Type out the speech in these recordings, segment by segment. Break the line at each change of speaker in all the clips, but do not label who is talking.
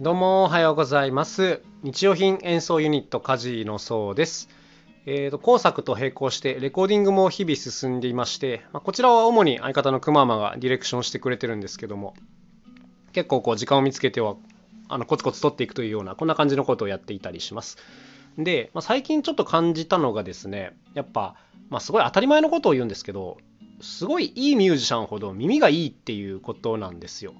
どうもおはようございます。日用品演奏ユニットカジのそうです。えーと、工作と並行してレコーディングも日々進んでいまして、まあ、こちらは主に相方のくままがディレクションしてくれてるんですけども結構こう時間を見つけてはあのコツコツ取っていくというようなこんな感じのことをやっていたりします。で、まあ、最近ちょっと感じたのがですねやっぱ、まあ、すごい当たり前のことを言うんですけどすごいいいミュージシャンほど耳がいいっていうことなんですよ。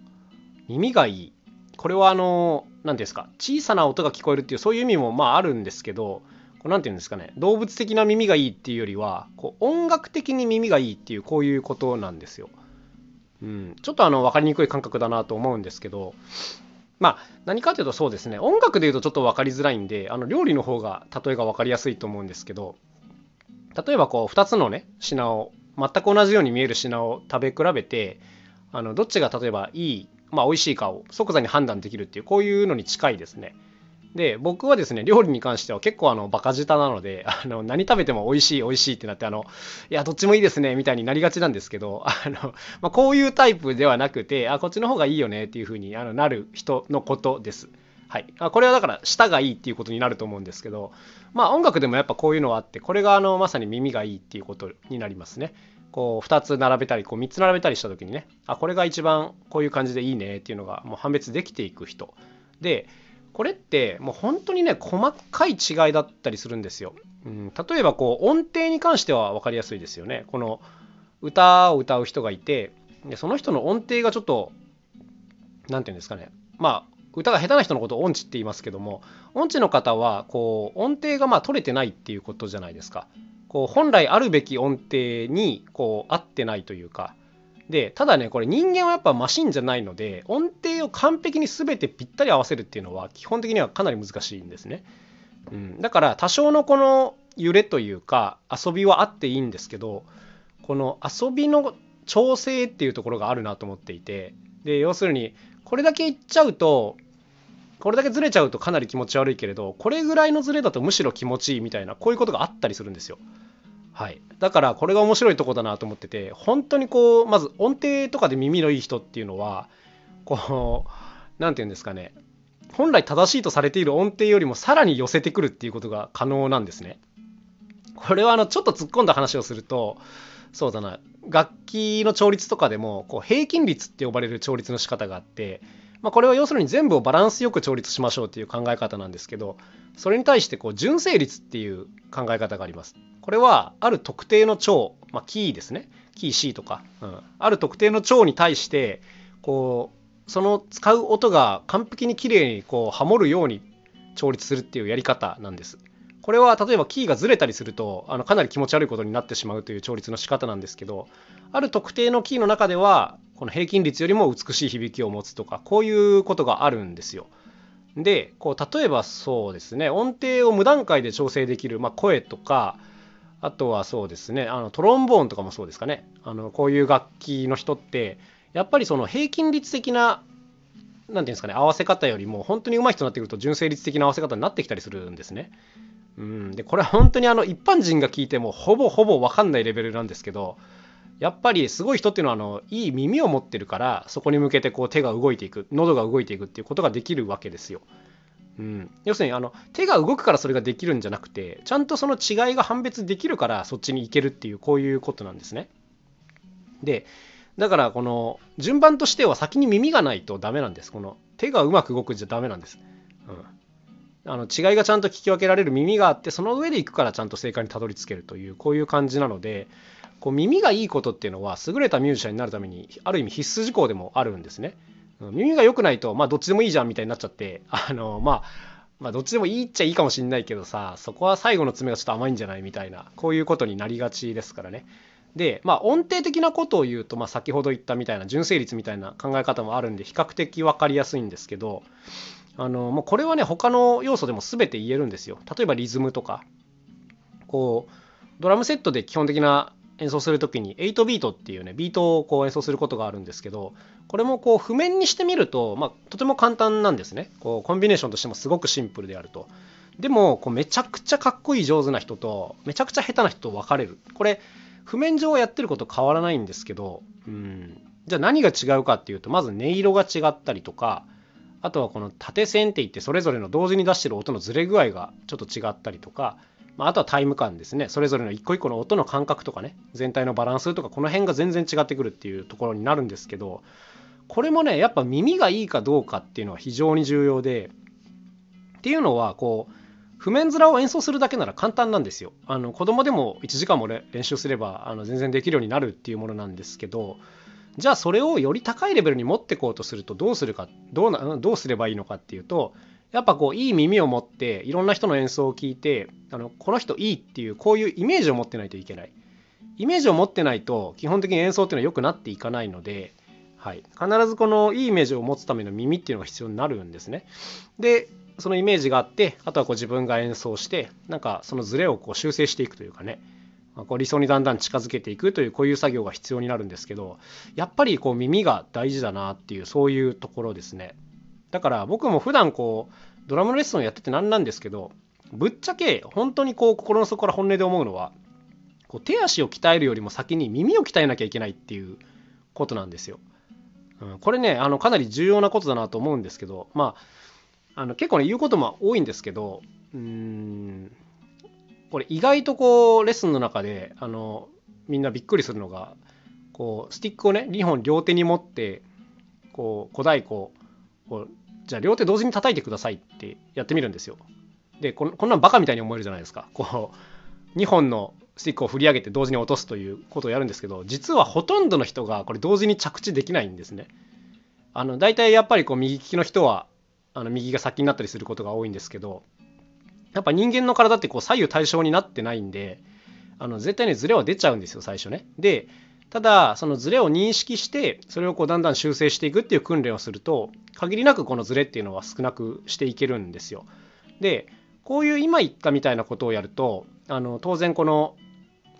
耳がいい。これはあの何ですか小さな音が聞こえるっていうそういう意味もまああるんですけどこれなんて言うんですかね動物的な耳がいいっていうよりはこう音楽的に耳がいいっていうこういうことなんですよ。うん、ちょっとあの分かりにくい感覚だなと思うんですけどまあ何かというとそうですね音楽で言うとちょっと分かりづらいんであの料理の方が例えが分かりやすいと思うんですけど例えばこう2つのね品を全く同じように見える品を食べ比べてあのどっちが例えばいいまあ、美味しいかを即座に判断できるっていうこういうのに近いですね。で僕はですね料理に関しては結構あのバカ舌なので あの何食べても美味しい美味しいってなってあのいやどっちもいいですねみたいになりがちなんですけど あの、まあ、こういうタイプではなくてあこっちの方がいいよねっていう風にあになる人のことです。はい、あこれはだから舌がいいっていうことになると思うんですけどまあ音楽でもやっぱこういうのはあってこれがあのまさに耳がいいっていうことになりますね。こう2つ並べたりこう3つ並べたりした時にねあこれが一番こういう感じでいいねっていうのがもう判別できていく人でこれってもう本当にね細かい違いだったりするんですよ。うん、例えばこう音程に関しては分かりやすいですよね。この歌を歌う人がいてでその人の音程がちょっと何て言うんですかねまあ歌が下手な人のことを音痴って言いますけども音痴の方はこう音程がまあ取れてないっていうことじゃないですか。こう本来あるべき音程にこう合ってないというか。でただねこれ人間はやっぱマシンじゃないので音程を完璧に全てぴったり合わせるっていうのは基本的にはかなり難しいんですね、うん、だから多少のこの揺れというか遊びはあっていいんですけどこの遊びの調整っていうところがあるなと思っていて。で要するにこれだけいっちゃうとこれだけずれちゃうとかなり気持ち悪いけれどこれぐらいのずれだとむしろ気持ちいいみたいなこういうことがあったりするんですよ。はい、だからこれが面白いとこだなと思ってて本当にこうまず音程とかで耳のいい人っていうのはこう何て言うんですかね本来正しいとされている音程よりもさらに寄せてくるっていうことが可能なんですね。これはあのちょっと突っ込んだ話をするとそうだな楽器の調律とかでもこう平均率って呼ばれる調律の仕方があってまあ、これは要するに全部をバランスよく調律しましょうっていう考え方なんですけどそれに対してこう純正率っていう考え方があります。これはある特定の調、まあ、キーですねキー C とか、うん、ある特定の調に対してこうその使う音が完璧に綺麗にこうハモるように調律するっていうやり方なんです。これは例えばキーがずれたりするとあのかなり気持ち悪いことになってしまうという調律の仕方なんですけどある特定のキーの中ではこの平均率よりも美しい響きを持つとかこういうことがあるんですよ。でこう例えばそうですね音程を無段階で調整できる、まあ、声とかあとはそうですねあのトロンボーンとかもそうですかねあのこういう楽器の人ってやっぱりその平均率的な何て言うんですかね合わせ方よりも本当に上手い人になってくると純正率的な合わせ方になってきたりするんですね。うん、でこれは本当にあの一般人が聞いてもほぼほぼ分かんないレベルなんですけどやっぱりすごい人っていうのはあのいい耳を持ってるからそこに向けてこう手が動いていく喉が動いていくっていうことができるわけですよ。うん、要するにあの手が動くからそれができるんじゃなくてちゃんとその違いが判別できるからそっちに行けるっていうこういうことなんですね。でだからこの順番としては先に耳がないとダメなんです。この手がうまく動くじゃダメなんです。うんあの違いがちゃんと聞き分けられる耳があってその上で行くからちゃんと正解にたどり着けるというこういう感じなのでこう耳がいいことっていうのは優れたミュージシャンになるためにある意味必須事項でもあるんですね。耳が良くないとまあどっちでもいいじゃんみたいになっちゃって あのまあまあどっちでもいいっちゃいいかもしんないけどさそこは最後の爪がちょっと甘いんじゃないみたいなこういうことになりがちですからね。でまあ音程的なことを言うと、まあ、先ほど言ったみたいな純正率みたいな考え方もあるんで比較的分かりやすいんですけどあのもうこれはね他の要素でも全て言えるんですよ。例えばリズムとか。こうドラムセットで基本的な演奏する時に8ビートっていうねビートをこう演奏することがあるんですけどこれもこう譜面にしてみると、まあ、とても簡単なんですね。こうコンビネーションとしてもすごくシンプルであると。でもこうめちゃくちゃかっこいい上手な人とめちゃくちゃ下手な人と分かれる。これ譜面上やってること変わらないんですけどうん。じゃあ何が違うかっていうとまず音色が違ったりとかあとはこの縦線って言ってそれぞれの同時に出してる音のずれ具合がちょっと違ったりとか、まあ、あとはタイム感ですねそれぞれの一個一個の音の感覚とかね全体のバランスとかこの辺が全然違ってくるっていうところになるんですけどこれもねやっぱ耳がいいかどうかっていうのは非常に重要でっていうのはこう譜面面を演奏するだけなら簡単なんですよ。あの子供でも1時間も練習すればあの全然できるようになるっていうものなんですけどじゃあそれをより高いレベルに持ってこうとするとどうするかどうなどうすればいいのかっていうとやっぱこういい耳を持っていろんな人の演奏を聞いてあのこの人いいっていうこういうイメージを持ってないといけない。イメージを持ってないと基本的に演奏っていうのは良くなっていかないので、はい、必ずこのいいイメージを持つための耳っていうのが必要になるんですね。でそのイメージがあってあとはこう自分が演奏してなんかそのズレをこう修正していくというかねこう理想にだんだん近づけていくというこういう作業が必要になるんですけどやっぱりこう耳が大事だなっていうそういうところですねだから僕も普段こうドラムのレッスンをやってて何なんですけどぶっちゃけ本当にこう心の底から本音で思うのはこう手足を鍛えるよりも先に耳を鍛えなきゃいけないっていうことなんですよ。うん、これねあのかなり重要なことだなと思うんですけどまああの結構ね言うことも多いんですけどうんこれ意外とこうレッスンの中であのみんなびっくりするのがこうスティックをね2本両手に持ってこう小太鼓こうじゃあ両手同時に叩いてくださいってやってみるんですよ。でここんなんバカみたいに思えるじゃないですか。こう2本のスティックを振り上げて同時に落とすということをやるんですけど実はほとんどの人がこれ同時に着地できないんですね。あの大体やっぱりこう右利きの人はあの右が先になったりすることが多いんですけどやっぱ人間の体ってこう左右対称になってないんであの絶対にズレは出ちゃうんですよ最初ね。でただそのズレを認識してそれをこうだんだん修正していくっていう訓練をすると限りなくこのズレっていうのは少なくしていけるんですよ。でこういう今言ったみたいなことをやるとあの当然この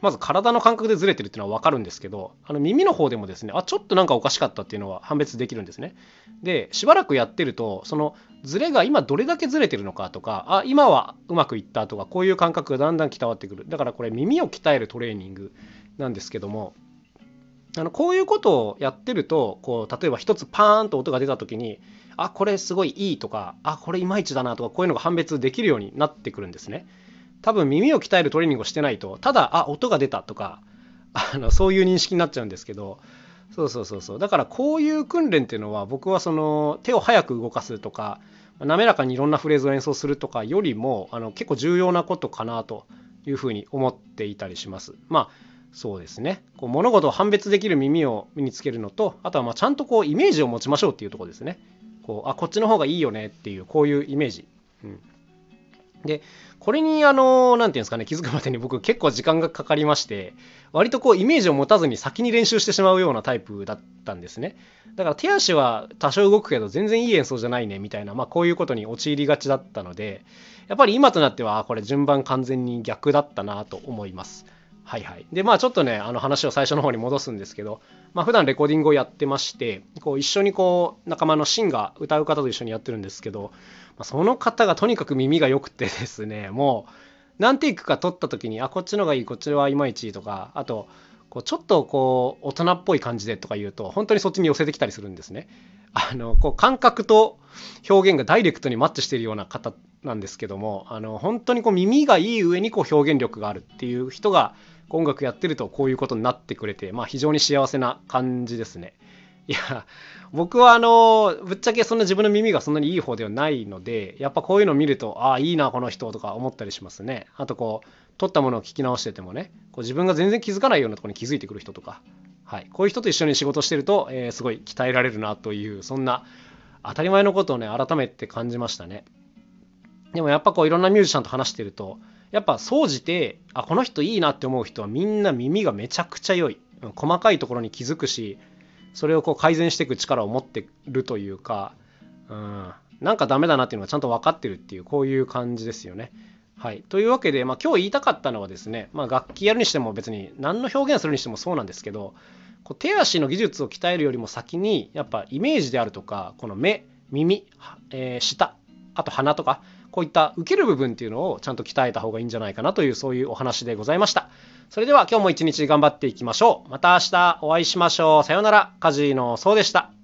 まず体の感覚でずれてるっていうのは分かるんですけどあの耳の方でもですねあちょっとなんかおかしかったっていうのは判別できるんですねでしばらくやってるとそのずれが今どれだけずれてるのかとかあ今はうまくいったとかこういう感覚がだんだん伝わってくるだからこれ耳を鍛えるトレーニングなんですけどもあのこういうことをやってるとこう例えば一つパーンと音が出た時にあこれすごいいいとかあこれいまいちだなとかこういうのが判別できるようになってくるんですね。多分耳を鍛えるトレーニングをしてないとただあ音が出たとかあのそういう認識になっちゃうんですけどそうそうそうそうだからこういう訓練っていうのは僕はその手を早く動かすとか滑らかにいろんなフレーズを演奏するとかよりもあの結構重要なことかなというふうに思っていたりします。まあそうですねこう物事を判別できる耳を身につけるのとあとはまちゃんとこうイメージを持ちましょうっていうとこですね。こうあこっちの方がいいよねっていうこういうイメージ。うん、でこれにあの何て言うんですかね気づくまでに僕結構時間がかかりまして割とこうイメージを持たずに先に練習してしまうようなタイプだったんですねだから手足は多少動くけど全然いい演奏じゃないねみたいなまあこういうことに陥りがちだったのでやっぱり今となってはこれ順番完全に逆だったなと思いますはいはい。で、まあちょっとね、あの話を最初の方に戻すんですけど、まあ普段レコーディングをやってまして、こう一緒にこう仲間のシンが歌う方と一緒にやってるんですけど、まあ、その方がとにかく耳が良くて ですね、もう何テイクか撮った時に、あ、こっちのがいい、こっちはいまいちとか、あと、こうちょっとこう大人っぽい感じでとか言うと本当にそっちに寄せてきたりするんですね。あのこう感覚と表現がダイレクトにマッチしているような方なんですけどもあの本当にこう耳がいい上にこう表現力があるっていう人が音楽やってるとこういうことになってくれて、まあ、非常に幸せな感じですね。いや、僕はあの、ぶっちゃけそんな自分の耳がそんなにいい方ではないので、やっぱこういうのを見ると、ああ、いいな、この人とか思ったりしますね。あとこう、撮ったものを聞き直しててもね、こう自分が全然気づかないようなところに気づいてくる人とか、はい、こういう人と一緒に仕事してると、えー、すごい鍛えられるなという、そんな当たり前のことをね、改めて感じましたね。でもやっぱこういろんなミュージシャンと話してると、やっぱ総じてあこの人いいなって思う人はみんな耳がめちゃくちゃ良い細かいところに気づくしそれをこう改善していく力を持ってるというか、うん、なんかダメだなっていうのがちゃんと分かってるっていうこういう感じですよね。はい、というわけで、まあ、今日言いたかったのはですね、まあ、楽器やるにしても別に何の表現するにしてもそうなんですけどこう手足の技術を鍛えるよりも先にやっぱイメージであるとかこの目耳、えー、舌あと鼻とかこういった受ける部分っていうのをちゃんと鍛えた方がいいんじゃないかなというそういうお話でございました。それでは今日も一日頑張っていきましょう。また明日お会いしましょう。さようなら。カジノそうでした。